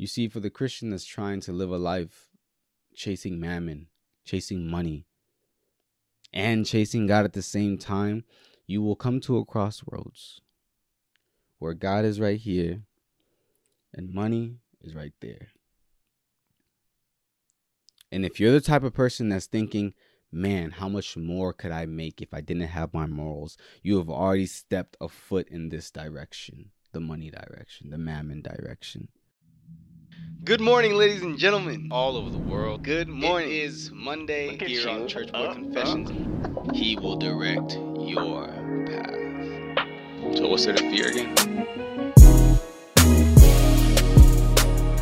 You see, for the Christian that's trying to live a life chasing mammon, chasing money, and chasing God at the same time, you will come to a crossroads where God is right here and money is right there. And if you're the type of person that's thinking, man, how much more could I make if I didn't have my morals? You have already stepped a foot in this direction the money direction, the mammon direction. Good morning, ladies and gentlemen, all over the world. Good morning. It is Monday here on Church Boy Confessions. He will direct your path. So, what's there to fear again?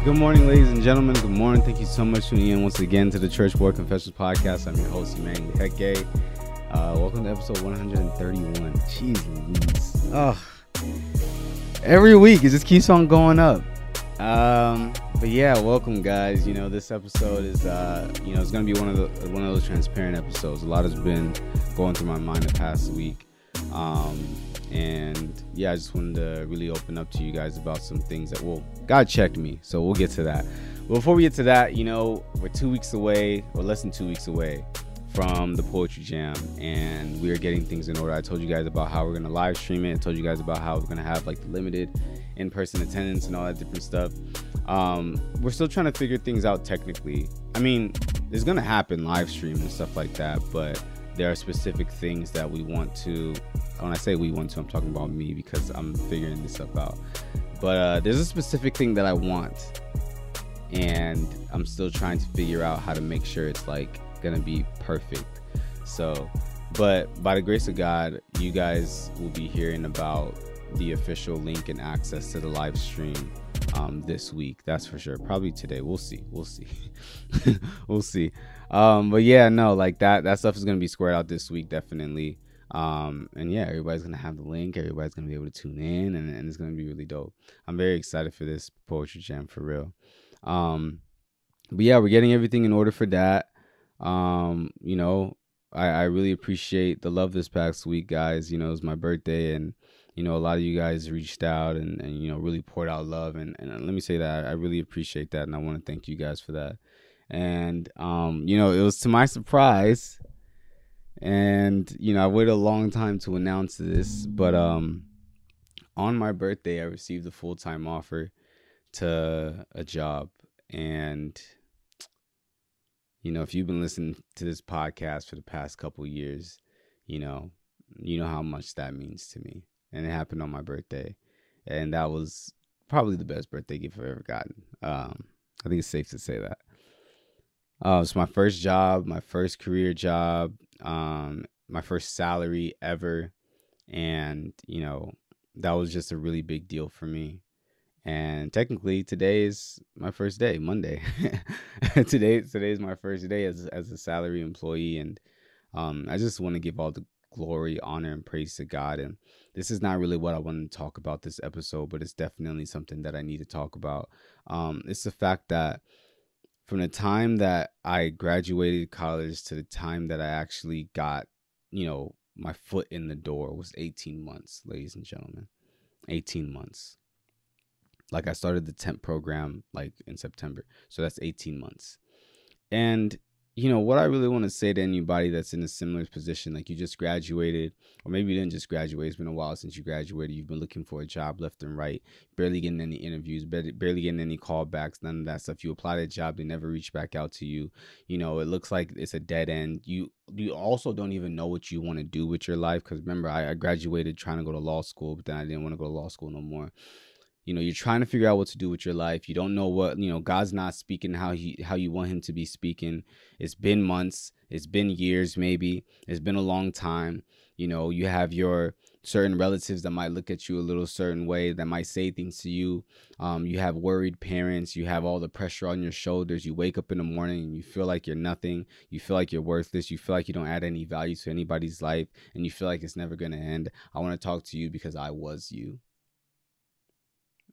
Good morning, ladies and gentlemen. Good morning. Thank you so much for tuning in once again to the Church Boy Confessions podcast. I'm your host, Emmanuel Heke. Uh, welcome to episode 131. Jeez Louise. Oh, every week it just keeps on going up. Um, but yeah, welcome guys. You know, this episode is uh, you know, it's gonna be one of the one of those transparent episodes. A lot has been going through my mind the past week. Um, and yeah, I just wanted to really open up to you guys about some things that well, God checked me, so we'll get to that. But before we get to that, you know, we're two weeks away, or less than two weeks away from the poetry jam and we are getting things in order. I told you guys about how we're gonna live stream it. I told you guys about how we're gonna have like limited in-person attendance and all that different stuff. Um, we're still trying to figure things out technically. I mean, it's gonna happen live stream and stuff like that, but there are specific things that we want to. When I say we want to, I'm talking about me because I'm figuring this stuff out. But uh, there's a specific thing that I want, and I'm still trying to figure out how to make sure it's like gonna be perfect. So, but by the grace of God, you guys will be hearing about the official link and access to the live stream um, this week. That's for sure. Probably today. We'll see. We'll see. we'll see. Um, but yeah, no, like that. That stuff is gonna be squared out this week, definitely. Um, and yeah, everybody's gonna have the link. Everybody's gonna be able to tune in, and, and it's gonna be really dope. I'm very excited for this poetry jam for real. Um, but yeah, we're getting everything in order for that. Um, you know, I, I really appreciate the love this past week, guys. You know, it was my birthday and you know, a lot of you guys reached out and, and you know, really poured out love and, and let me say that I really appreciate that and I want to thank you guys for that. And um, you know, it was to my surprise and you know, I waited a long time to announce this, but um on my birthday I received a full-time offer to a job and you know, if you've been listening to this podcast for the past couple years, you know, you know how much that means to me. And it happened on my birthday. And that was probably the best birthday gift I've ever gotten. Um, I think it's safe to say that. Uh, it's my first job, my first career job, um, my first salary ever. And, you know, that was just a really big deal for me and technically today is my first day monday today today is my first day as, as a salary employee and um, i just want to give all the glory honor and praise to god and this is not really what i want to talk about this episode but it's definitely something that i need to talk about um, it's the fact that from the time that i graduated college to the time that i actually got you know my foot in the door was 18 months ladies and gentlemen 18 months like I started the temp program like in September. So that's 18 months. And you know, what I really want to say to anybody that's in a similar position, like you just graduated, or maybe you didn't just graduate, it's been a while since you graduated, you've been looking for a job left and right, barely getting any interviews, barely getting any callbacks, none of that stuff. You apply to a job, they never reach back out to you. You know, it looks like it's a dead end. You you also don't even know what you want to do with your life. Cause remember, I, I graduated trying to go to law school, but then I didn't want to go to law school no more you know you're trying to figure out what to do with your life. You don't know what you know god's not speaking how he how you want him to be speaking. It's been months it's been years maybe it's been a long time. You know you have your certain relatives that might look at you a little certain way that might say things to you. Um, you have worried parents you have all the pressure on your shoulders. You wake up in the morning and you feel like you're nothing. You feel like you're worthless. You feel like you don't add any value to anybody's life and you feel like it's never going to end. I want to talk to you because i was you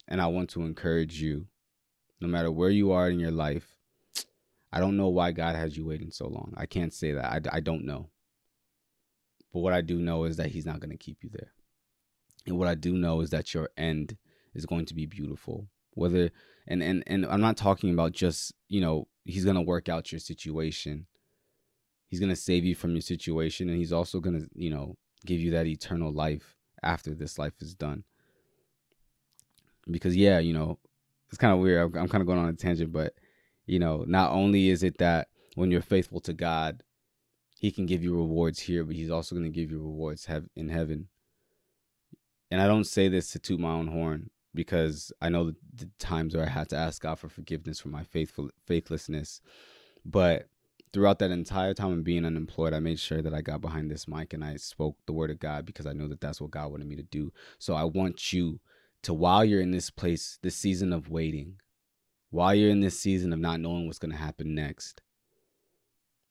and I want to encourage you, no matter where you are in your life. I don't know why God has you waiting so long. I can't say that. I, I don't know. But what I do know is that He's not going to keep you there. And what I do know is that your end is going to be beautiful. Whether and and and I'm not talking about just you know he's gonna work out your situation. He's gonna save you from your situation, and he's also gonna you know give you that eternal life after this life is done. Because yeah, you know, it's kind of weird. I'm, kind of going on a tangent, but you know, not only is it that when you're faithful to God, He can give you rewards here, but He's also going to give you rewards in heaven. And I don't say this to toot my own horn because I know the times where I had to ask God for forgiveness for my faithful faithlessness, but throughout that entire time of being unemployed, I made sure that I got behind this mic and I spoke the word of God because I know that that's what God wanted me to do. So I want you to, while you're in this place, this season of waiting, while you're in this season of not knowing what's going to happen next,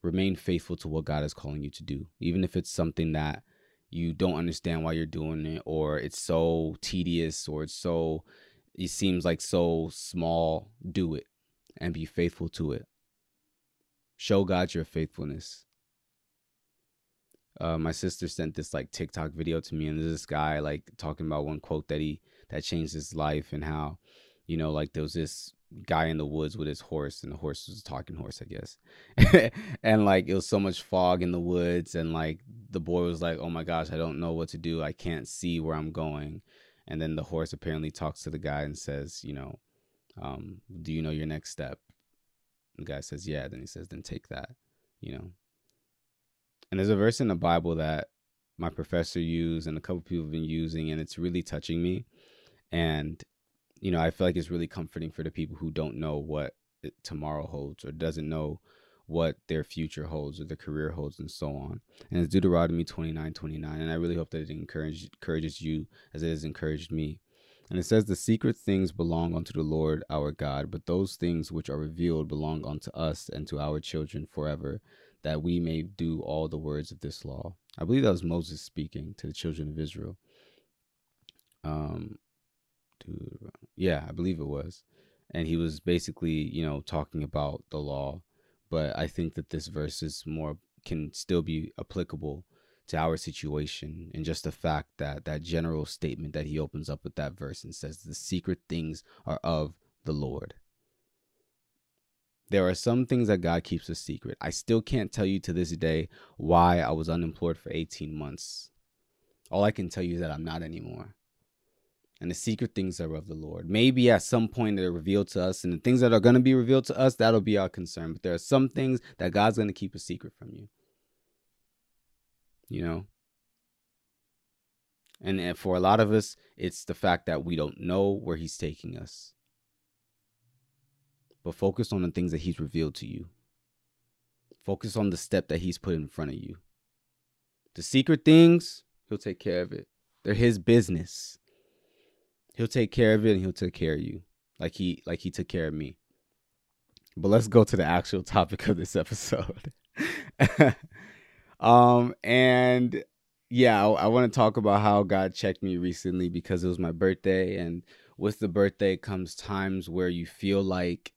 remain faithful to what God is calling you to do, even if it's something that you don't understand why you're doing it, or it's so tedious, or it's so, it seems like so small. Do it and be faithful to it show God your faithfulness. Uh, my sister sent this like TikTok video to me, and there's this guy like talking about one quote that he that changed his life, and how, you know, like there was this guy in the woods with his horse, and the horse was a talking horse, I guess, and like it was so much fog in the woods, and like the boy was like, "Oh my gosh, I don't know what to do. I can't see where I'm going," and then the horse apparently talks to the guy and says, "You know, um, do you know your next step?" The guy says, Yeah. Then he says, Then take that, you know. And there's a verse in the Bible that my professor used and a couple people have been using, and it's really touching me. And, you know, I feel like it's really comforting for the people who don't know what tomorrow holds or doesn't know what their future holds or their career holds and so on. And it's Deuteronomy 29 29. And I really hope that it encourage, encourages you as it has encouraged me. And it says, The secret things belong unto the Lord our God, but those things which are revealed belong unto us and to our children forever, that we may do all the words of this law. I believe that was Moses speaking to the children of Israel. Um, yeah, I believe it was. And he was basically, you know, talking about the law. But I think that this verse is more, can still be applicable to our situation and just the fact that that general statement that he opens up with that verse and says the secret things are of the Lord. There are some things that God keeps a secret. I still can't tell you to this day why I was unemployed for 18 months. All I can tell you is that I'm not anymore. And the secret things are of the Lord. Maybe at some point they're revealed to us, and the things that are going to be revealed to us, that'll be our concern. But there are some things that God's going to keep a secret from you. You know? And, and for a lot of us it's the fact that we don't know where he's taking us. But focus on the things that he's revealed to you. Focus on the step that he's put in front of you. The secret things he'll take care of it. They're his business he'll take care of it and he'll take care of you. Like he like he took care of me. But let's go to the actual topic of this episode. Um, and yeah, I, I want to talk about how God checked me recently because it was my birthday, and with the birthday comes times where you feel like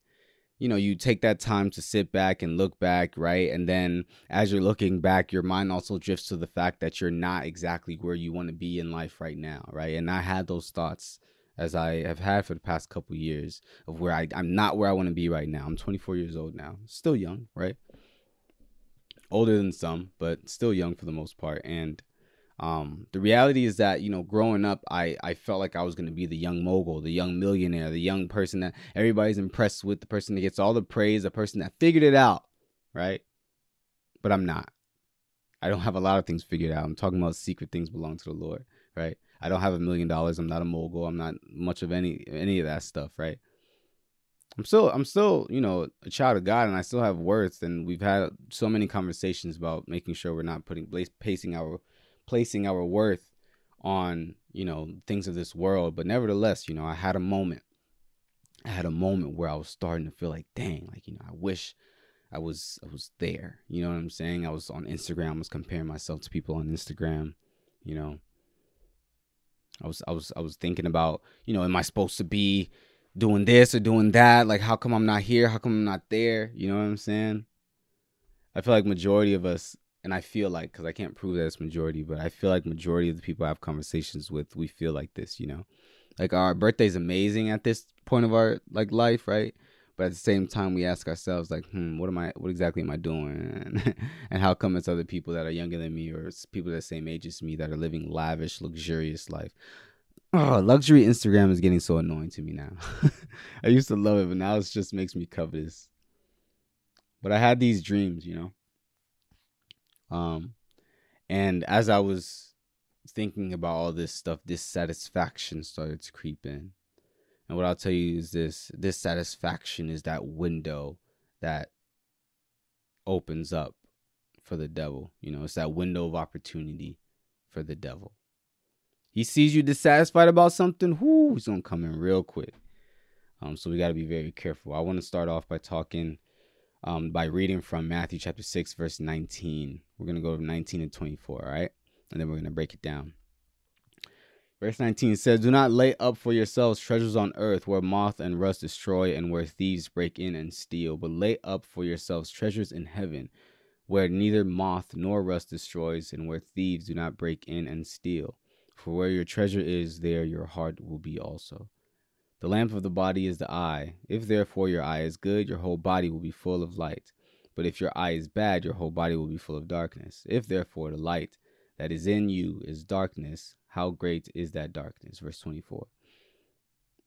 you know you take that time to sit back and look back right? And then as you're looking back your mind also drifts to the fact that you're not exactly where you want to be in life right now right? And i had those thoughts as i have had for the past couple years of where I, i'm not where i want to be right now i'm 24 years old now still young right older than some, but still young for the most part. And um, the reality is that you know, growing up, I I felt like I was going to be the young mogul, the young millionaire, the young person that everybody's impressed with, the person that gets all the praise, the person that figured it out, right? But I'm not. I don't have a lot of things figured out. I'm talking about secret things belong to the Lord, right? I don't have a million dollars. I'm not a mogul. I'm not much of any any of that stuff, right? I'm still I'm still, you know, a child of God and I still have worth and we've had so many conversations about making sure we're not putting placing our placing our worth on, you know, things of this world, but nevertheless, you know, I had a moment. I had a moment where I was starting to feel like, dang, like, you know, I wish I was I was there. You know what I'm saying? I was on Instagram, I was comparing myself to people on Instagram, you know. I was I was I was thinking about, you know, am I supposed to be doing this or doing that. Like, how come I'm not here? How come I'm not there? You know what I'm saying? I feel like majority of us, and I feel like because I can't prove that it's majority, but I feel like majority of the people I have conversations with, we feel like this. You know, Like our birthday's amazing at this point of our like life, right? But at the same time, we ask ourselves like, hmm, what am I? What exactly am I doing? and how come it's other people that are younger than me or people the same age as me that are living lavish, luxurious life? Oh, luxury Instagram is getting so annoying to me now. I used to love it, but now it just makes me covetous. But I had these dreams, you know. Um, and as I was thinking about all this stuff, dissatisfaction started to creep in. And what I'll tell you is this this dissatisfaction is that window that opens up for the devil. You know, it's that window of opportunity for the devil. He sees you dissatisfied about something, whoo, he's gonna come in real quick. Um, so we gotta be very careful. I want to start off by talking um, by reading from Matthew chapter 6, verse 19. We're to go to 19 and 24, all right? And then we're to break it down. Verse 19 says, Do not lay up for yourselves treasures on earth where moth and rust destroy and where thieves break in and steal, but lay up for yourselves treasures in heaven where neither moth nor rust destroys and where thieves do not break in and steal. For where your treasure is, there your heart will be also. The lamp of the body is the eye. If therefore your eye is good, your whole body will be full of light. But if your eye is bad, your whole body will be full of darkness. If therefore the light that is in you is darkness, how great is that darkness? Verse 24.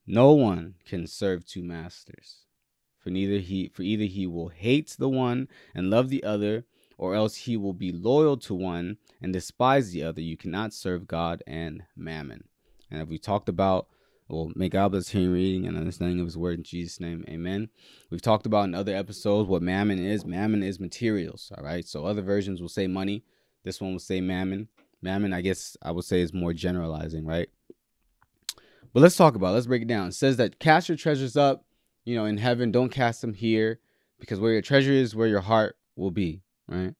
No one can serve two masters, for neither he for either he will hate the one and love the other, or else he will be loyal to one and despise the other. You cannot serve God and mammon. And if we talked about well, may God bless hearing, reading, and understanding of His word in Jesus' name. Amen. We've talked about in other episodes what mammon is. Mammon is materials. All right. So other versions will say money. This one will say mammon. Mammon, I guess I would say is more generalizing, right? But let's talk about it. Let's break it down. It says that cast your treasures up, you know, in heaven. Don't cast them here because where your treasure is, where your heart will be, right?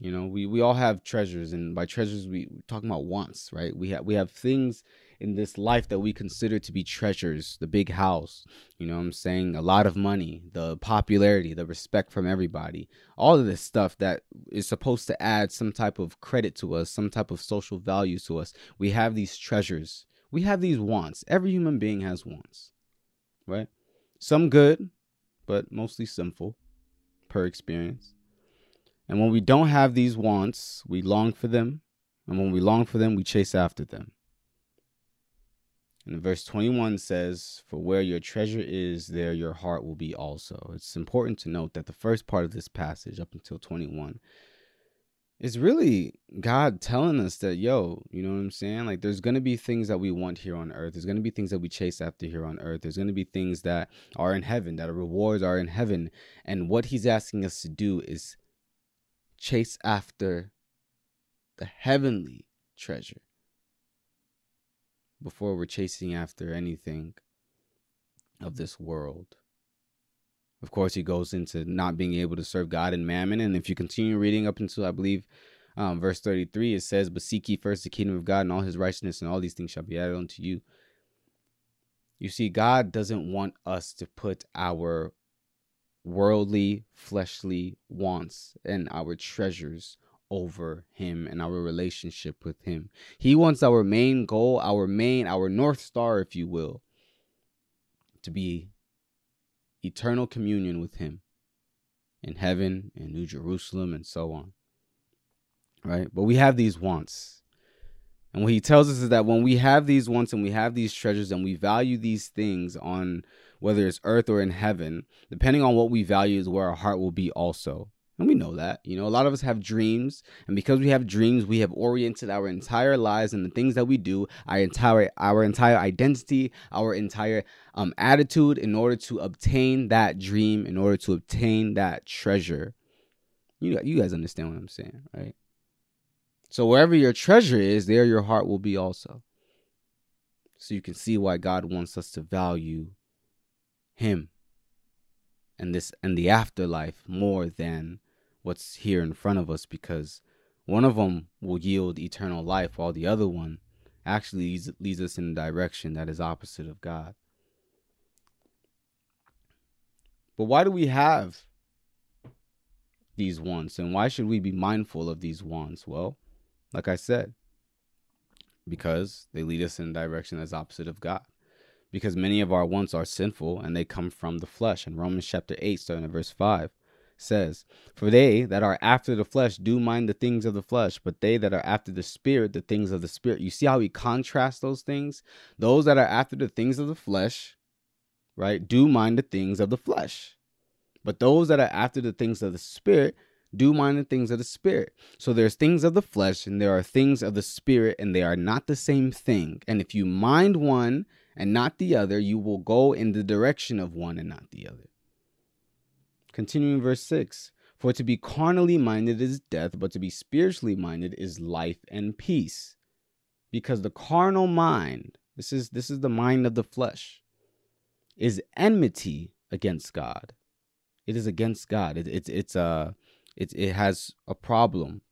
You know, we, we all have treasures, and by treasures we we're talking about wants, right? We have we have things in this life that we consider to be treasures the big house you know what i'm saying? A lot of money the popularity the respect from everybody all of this stuff that is supposed to add some type of credit to us some type of social value to us. We have these treasures. We have these wants. Every human being has wants right? Some good but mostly sinful per experience. And when we don't have these wants we long for them. And when we long for them we chase after them and verse 21 says, For where your treasure is, there your heart will be also. It's important to note that the first part of this passage, up until 21, is really God telling us that, yo, you know what I'm saying? Like, there's going to be things that we want here on earth. There's going to be things that we chase after here on earth. There's going to be things that are in heaven, that are rewards are in heaven. And what He's asking us to do is chase after the heavenly treasure before we're chasing after anything of this world. Of course, he goes into not being able to serve God and mammon. And if you continue reading up until I believe um, verse 33, it says, But seek ye first the kingdom of God and all his righteousness, and all these things shall be added unto you. You see, God doesn't want us to put our worldly, fleshly wants and our treasures over him and our relationship with him. He wants our main goal, our main, our North Star, if you will, to be eternal communion with him in heaven, in New Jerusalem, and so on. Right? But we have these wants. And what he tells us is that when we have these wants and we have these treasures and we value these things on whether it's earth or in heaven, depending on what we value is where our heart will be also. And we know that. You know, a lot of us have dreams. And because we have dreams, we have oriented our entire lives and the things that we do, our entire our entire identity, our entire um, attitude in order to obtain that dream, in order to obtain that treasure. You, you guys understand what I'm saying, right? So wherever your treasure is, there your heart will be also. So you can see why God wants us to value him and this and the afterlife more than what's here in front of us because one of them will yield eternal life while the other one actually leads, leads us in a direction that is opposite of God. But why do we have these wants and why should we be mindful of these wants? Well, like I said, because they lead us in a direction that's opposite of God. Because many of our wants are sinful and they come from the flesh. And Romans chapter 8, starting at verse 5, says, For they that are after the flesh do mind the things of the flesh, but they that are after the spirit, the things of the spirit. You see how he contrasts those things? Those that are after the things of the flesh, right, do mind the things of the flesh. But those that are after the things of the spirit do mind the things of the spirit. So there's things of the flesh and there are things of the spirit, and they are not the same thing. And if you mind one and not the other, you will go in the direction of one and not the other. Continuing verse 6 For to be carnally minded is death, but to be spiritually minded is life and peace. Because the carnal mind, this is this is the mind of the flesh, is enmity against God. It is against God. It, it's it's a uh, it, it has a problem.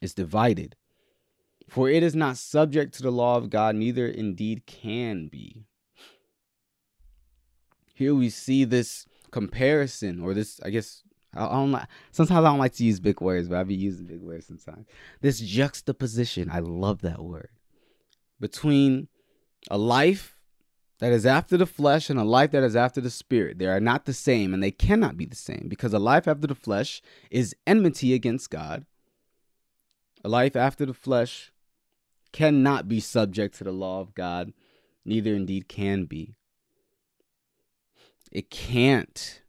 It's divided. For it is not subject to the law of God, neither indeed can be. Here we see this comparison, or this, I guess, I don't like, sometimes I don't like to use big words, but I be using big words sometimes. This juxtaposition, I love that word, between a life that is after the flesh and a life that is after the spirit. They are not the same and they cannot be the same because a life after the flesh is enmity against God. A life after the flesh cannot be subject to the law of God, neither indeed can be. It can't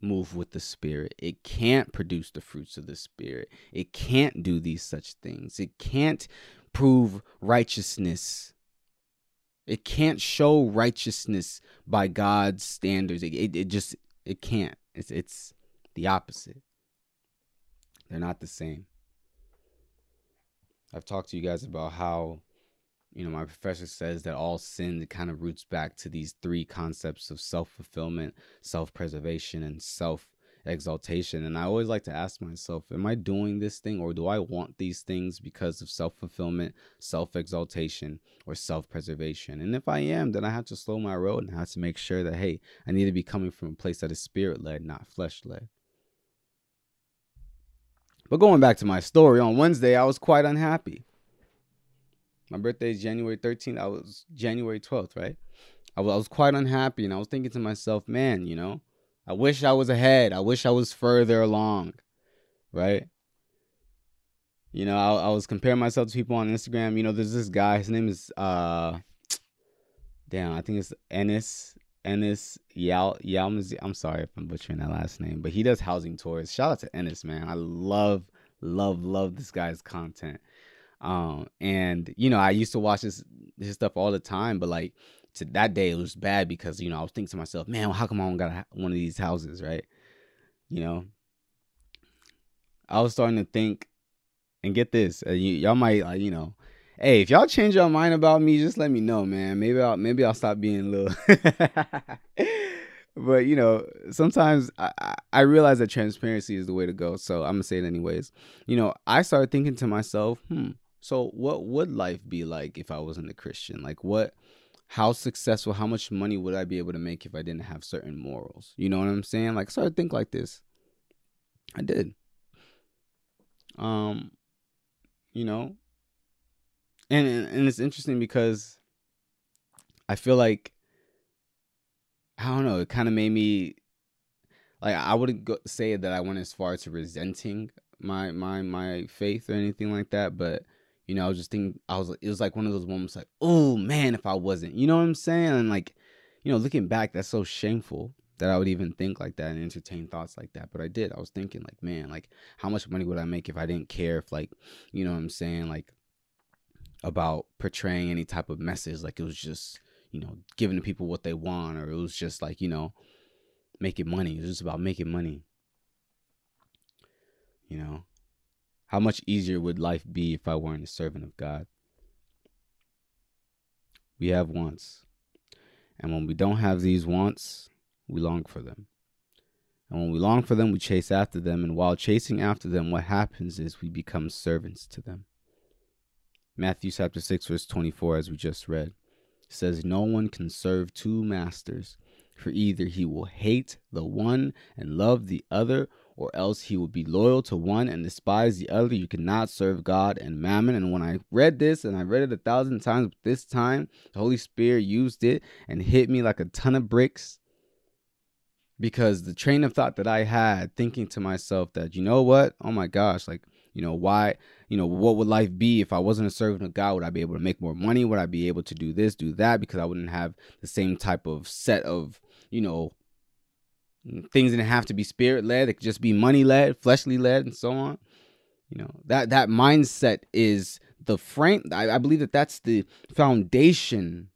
move with the spirit. It can't produce the fruits of the spirit. It can't do these such things. It can't prove righteousness it can't show righteousness by God's standards. It, it, it just it can't. It's it's the opposite. They're not the same. I've talked to you guys about how you know my professor says that all sin kind of roots back to these three concepts of self-fulfillment, self-preservation and self exaltation. And I always like to ask myself, am I doing this thing or do I want these things because of self fulfillment, self exaltation, or self preservation? And if I am, then I have to slow my road and I have to make sure that, hey, I need to be coming from a place that is spirit led, not flesh led. But going back to my story, on Wednesday, I was quite unhappy. My birthday is January 13th. I was January 12th, right? I was, I was quite unhappy and I was thinking to myself, man, you know, I wish I was ahead. I wish I was further along, right? You know, I, I was comparing myself to people on Instagram. You know, there's this guy. His name is uh, damn, I think it's Enes Enes Yal Yalmaz. I'm sorry if I'm butchering that last name, but he does housing tours. Shout out to Enes, man. I love, love, love this guy's content. Um, and you know, I used to watch this his stuff all the time, but like to that day it was bad because you know I was thinking to myself, man, well, how come I don't got one of these houses, right? You know, I was starting to think, and get this, uh, y- y'all might like you know, hey, if y'all change your mind about me, just let me know, man. Maybe I'll maybe I'll stop being a little. but you know, sometimes I, I realize that transparency is the way to go. So I'm gonna say it anyways. You know, I started thinking to myself, hmm, so what would life be like if I wasn't a Christian? Like what how successful, how much money would I be able to make if I didn't have certain morals? You know what I'm saying? Like, I think like this. I did. Um, you know, and and it's interesting because I feel like I don't know. It kind of made me like I wouldn't go, say that I went as far to resenting my my my faith or anything like that, but you know, I was just thinking, I was, it was like one of those moments like, oh man, if I wasn't, you know what I'm saying? And like, you know, looking back, that's so shameful that I would even think like that and entertain thoughts like that. But I did. I was thinking like, man, like how much money would I make if I didn't care if like, you know what I'm saying? Like about portraying any type of message. Like it was just, you know, giving the people what they want or it was just like, you know, making money. It was just about making money. You know, how much easier would life be if I weren't a servant of God? We have wants. And when we don't have these wants, we long for them. And when we long for them, we chase after them. And while chasing after them, what happens is we become servants to them. Matthew chapter 6, verse 24, as we just read, says, No one can serve two masters, For either he will hate the one and love the other, or else he will be loyal to one and despise the other. You cannot serve God and mammon. And when I read this, and I read it a thousand times, but this time the Holy Spirit used it and hit me like a ton of bricks. Because the train of thought that I had, thinking to myself that, you know what? Oh my gosh, like, you know, why, you know, what would life be if I wasn't a servant of God? Would I be able to make more money? Would I be able to do this, do that? Because I wouldn't have the same type of set of you know, things didn't have to be spirit led. It could just be money led, fleshly led, and so on. You know, that that mindset is the frame. I, I believe that that's the foundation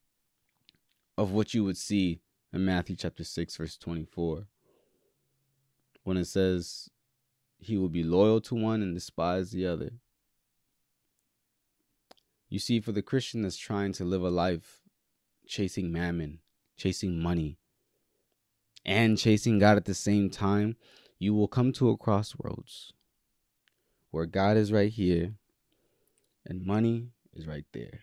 of what you would see in Matthew chapter 6, verse 24. When it says, He will be loyal to one and despise the other. You see, for the Christian that's trying to live a life chasing mammon, chasing money, and chasing God at the same time, you will come to a crossroads where God is right here and money is right there.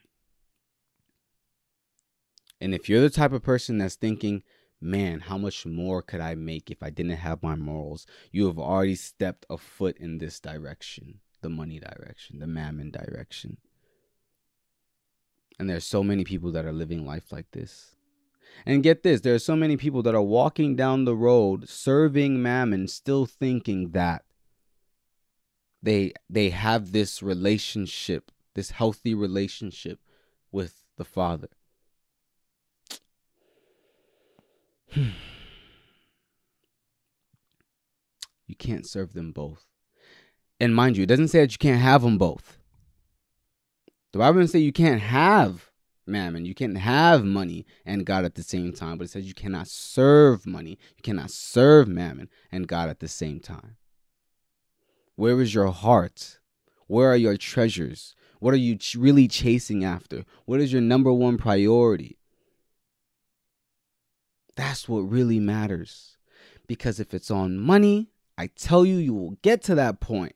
And if you're the type of person that's thinking, man, how much more could I make if I didn't have my morals? You have already stepped a foot in this direction the money direction, the mammon direction. And there's so many people that are living life like this. And get this, there are so many people that are walking down the road serving mammon still thinking that they they have this relationship, this healthy relationship with the Father. you can't serve them both. And mind you, it doesn't say that you can't have them both. The Bible doesn't say you can't have mammon. You can't have money and God at the same time. But it says you cannot serve money. You cannot serve mammon and God at the same time. Where is your heart? Where are your treasures? What are you ch- really chasing after? What is your number one priority? That's what really matters. Because if it's on money, I tell you, you will get to that point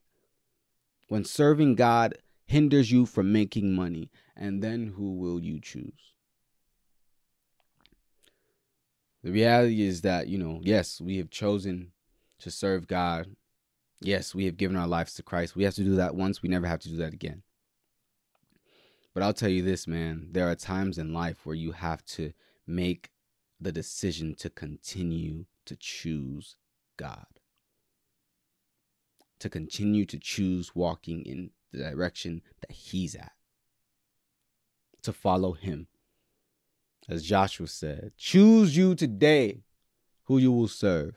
when serving God hinders you from making money, and then who will you choose? The reality is that, you know, yes, we have chosen to serve God. Yes, we have given our lives to Christ. We have to do that once, we never have to do that again. But I'll tell you this, man, there are times in life where you have to make the decision to continue to choose God. To continue to choose walking in the direction that he's at, to follow him. As Joshua said, choose you today who you will serve.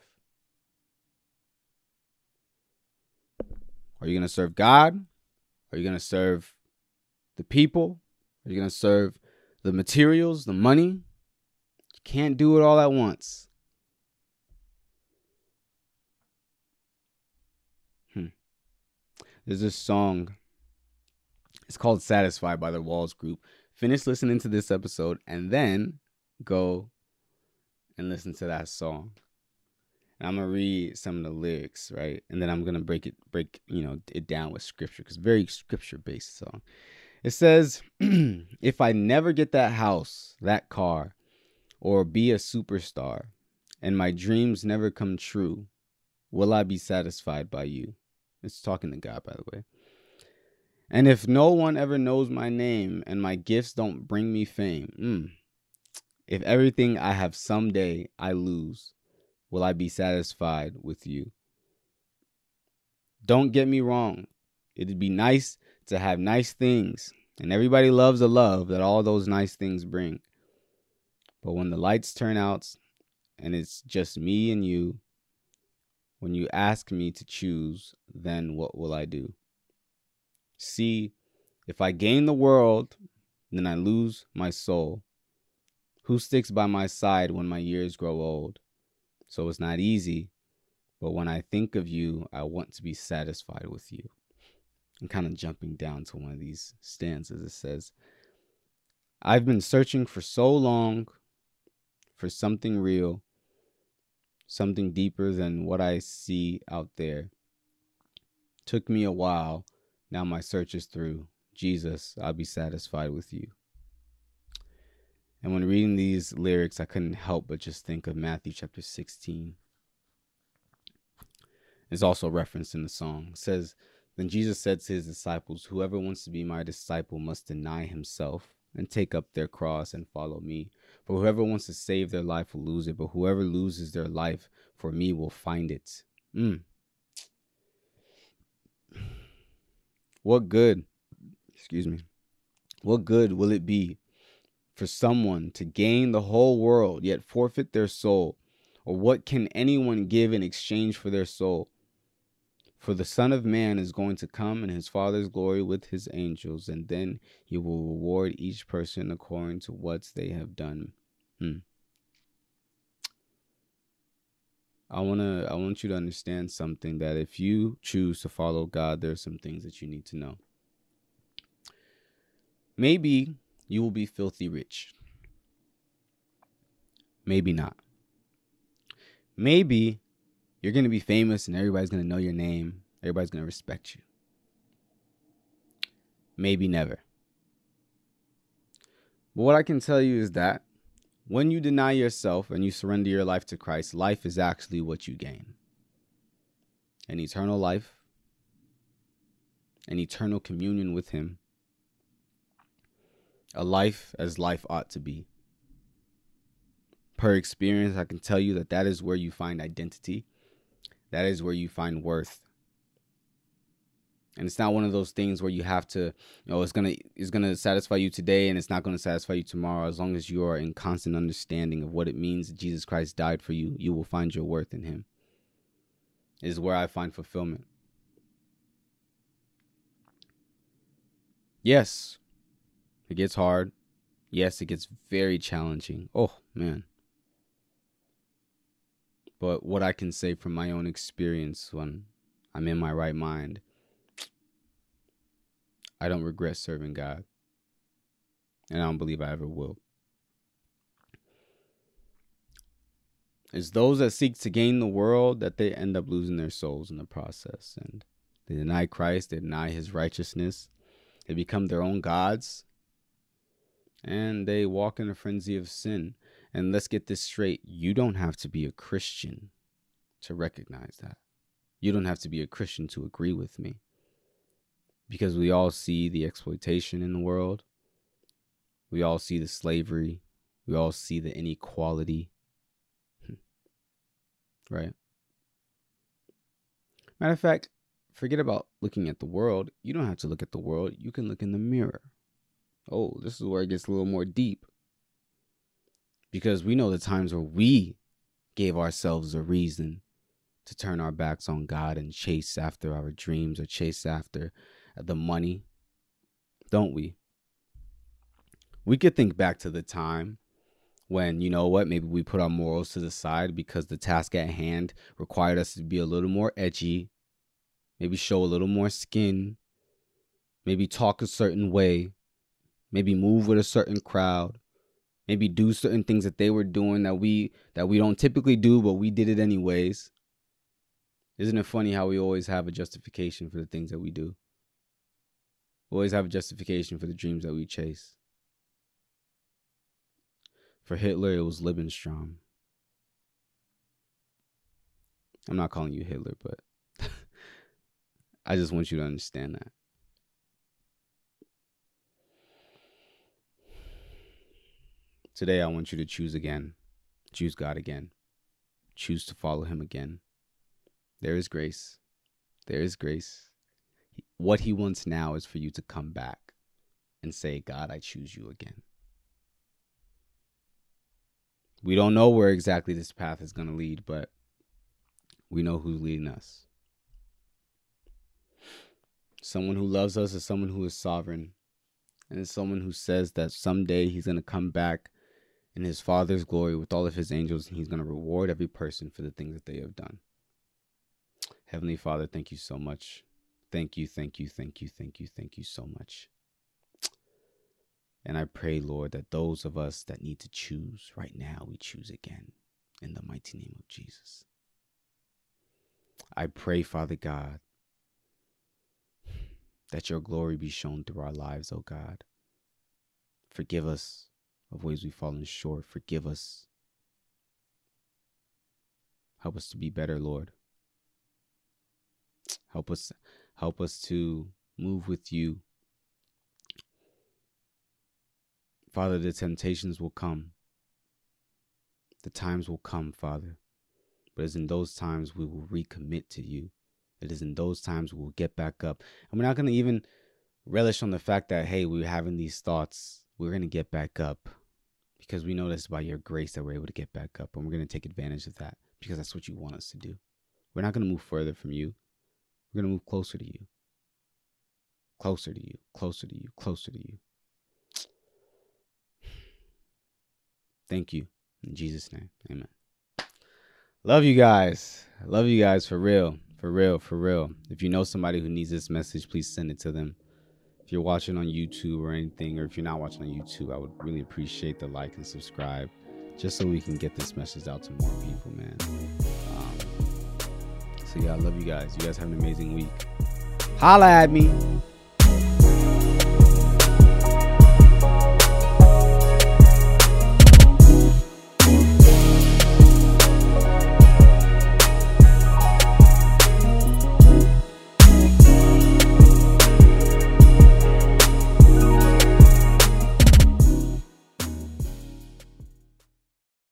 Are you going to serve God? Are you going to serve the people? Are you going to serve the materials, the money? You can't do it all at once. Hmm. There's this song it's called Satisfied by the Walls Group. Finish listening to this episode and then go and listen to that song. And I'm gonna read some of the lyrics, right? And then I'm gonna break it, break you know it down with scripture because very scripture based song. It says, "If I never get that house, that car, or be a superstar, and my dreams never come true, will I be satisfied by you?" It's talking to God, by the way. And if no one ever knows my name and my gifts don't bring me fame, mm, if everything I have someday I lose, will I be satisfied with you? Don't get me wrong. It'd be nice to have nice things, and everybody loves the love that all those nice things bring. But when the lights turn out and it's just me and you, when you ask me to choose, then what will I do? See, if I gain the world, then I lose my soul. Who sticks by my side when my years grow old? So it's not easy, but when I think of you, I want to be satisfied with you. I'm kind of jumping down to one of these stanzas. It says, I've been searching for so long for something real, something deeper than what I see out there. Took me a while, now my search is through. Jesus, I'll be satisfied with you. And when reading these lyrics, I couldn't help but just think of Matthew chapter 16. It's also referenced in the song. It says, Then Jesus said to his disciples, Whoever wants to be my disciple must deny himself and take up their cross and follow me. For whoever wants to save their life will lose it, but whoever loses their life for me will find it. Mm. What good, excuse me, what good will it be for someone to gain the whole world yet forfeit their soul? Or what can anyone give in exchange for their soul? For the Son of Man is going to come in his Father's glory with his angels, and then he will reward each person according to what they have done. Hmm. I wanna I want you to understand something that if you choose to follow God, there are some things that you need to know. Maybe you will be filthy rich. Maybe not. Maybe you're going to be famous and everybody's going to know your name. Everybody's going to respect you. Maybe never. But what I can tell you is that when you deny yourself and you surrender your life to Christ, life is actually what you gain an eternal life, an eternal communion with Him, a life as life ought to be. Per experience, I can tell you that that is where you find identity, that is where you find worth. And it's not one of those things where you have to, you know, it's gonna it's gonna satisfy you today and it's not gonna satisfy you tomorrow. As long as you are in constant understanding of what it means that Jesus Christ died for you, you will find your worth in Him. Is where I find fulfillment. Yes, it gets hard. Yes, it gets very challenging. Oh, man. But what I can say from my own experience when I'm in my right mind, I don't regret serving God. And I don't believe I ever will. It's those that seek to gain the world that they end up losing their souls in the process. And they deny Christ, they deny his righteousness, they become their own gods, and they walk in a frenzy of sin. And let's get this straight you don't have to be a Christian to recognize that. You don't have to be a Christian to agree with me. Because we all see the exploitation in the world, we all see the slavery, we all see the inequality. Hmm. right? Matter of fact, forget about looking at the world. You don't have to look at the world, you can look in the mirror. Oh, this is where it gets a little more deep. Because we know the times where we gave ourselves a reason to turn our backs on God and chase after our dreams or chase after the money, don't we? We could think back to the time when, you know what, maybe we put our morals to the side because the task at hand required us to be a little more edgy, maybe show a little more skin, maybe talk a certain way, maybe move with a certain crowd, maybe do certain things that they were doing that we that we don't typically do, but we did it anyways. Isn't it funny how we always have a justification for the things that we do? We always have a justification for the dreams that we chase. For Hitler, it was Lebensraum. I'm not calling you Hitler, but I just want you to understand that. Today, I want you to choose again. Choose God again. Choose to follow Him again. There is grace. There is grace. What He wants now is for you to come back and say, God, I choose you again. We don't know where exactly this path is going to lead, but we know who's leading us. Someone who loves us is someone who is sovereign, and is someone who says that someday he's going to come back in his Father's glory with all of his angels, and he's going to reward every person for the things that they have done. Heavenly Father, thank you so much. Thank you, thank you, thank you, thank you, thank you so much. And I pray, Lord, that those of us that need to choose right now, we choose again in the mighty name of Jesus. I pray, Father God, that your glory be shown through our lives, O oh God. Forgive us of ways we've fallen short. Forgive us. Help us to be better, Lord. Help us help us to move with you. Father, the temptations will come. The times will come, Father. But it's in those times we will recommit to you. It is in those times we will get back up. And we're not going to even relish on the fact that, hey, we're having these thoughts. We're going to get back up because we know this by your grace that we're able to get back up. And we're going to take advantage of that because that's what you want us to do. We're not going to move further from you. We're going to move closer to you. Closer to you, closer to you, closer to you. Thank you. In Jesus' name, amen. Love you guys. Love you guys for real. For real. For real. If you know somebody who needs this message, please send it to them. If you're watching on YouTube or anything, or if you're not watching on YouTube, I would really appreciate the like and subscribe just so we can get this message out to more people, man. So, yeah, I love you guys. You guys have an amazing week. Holla at me.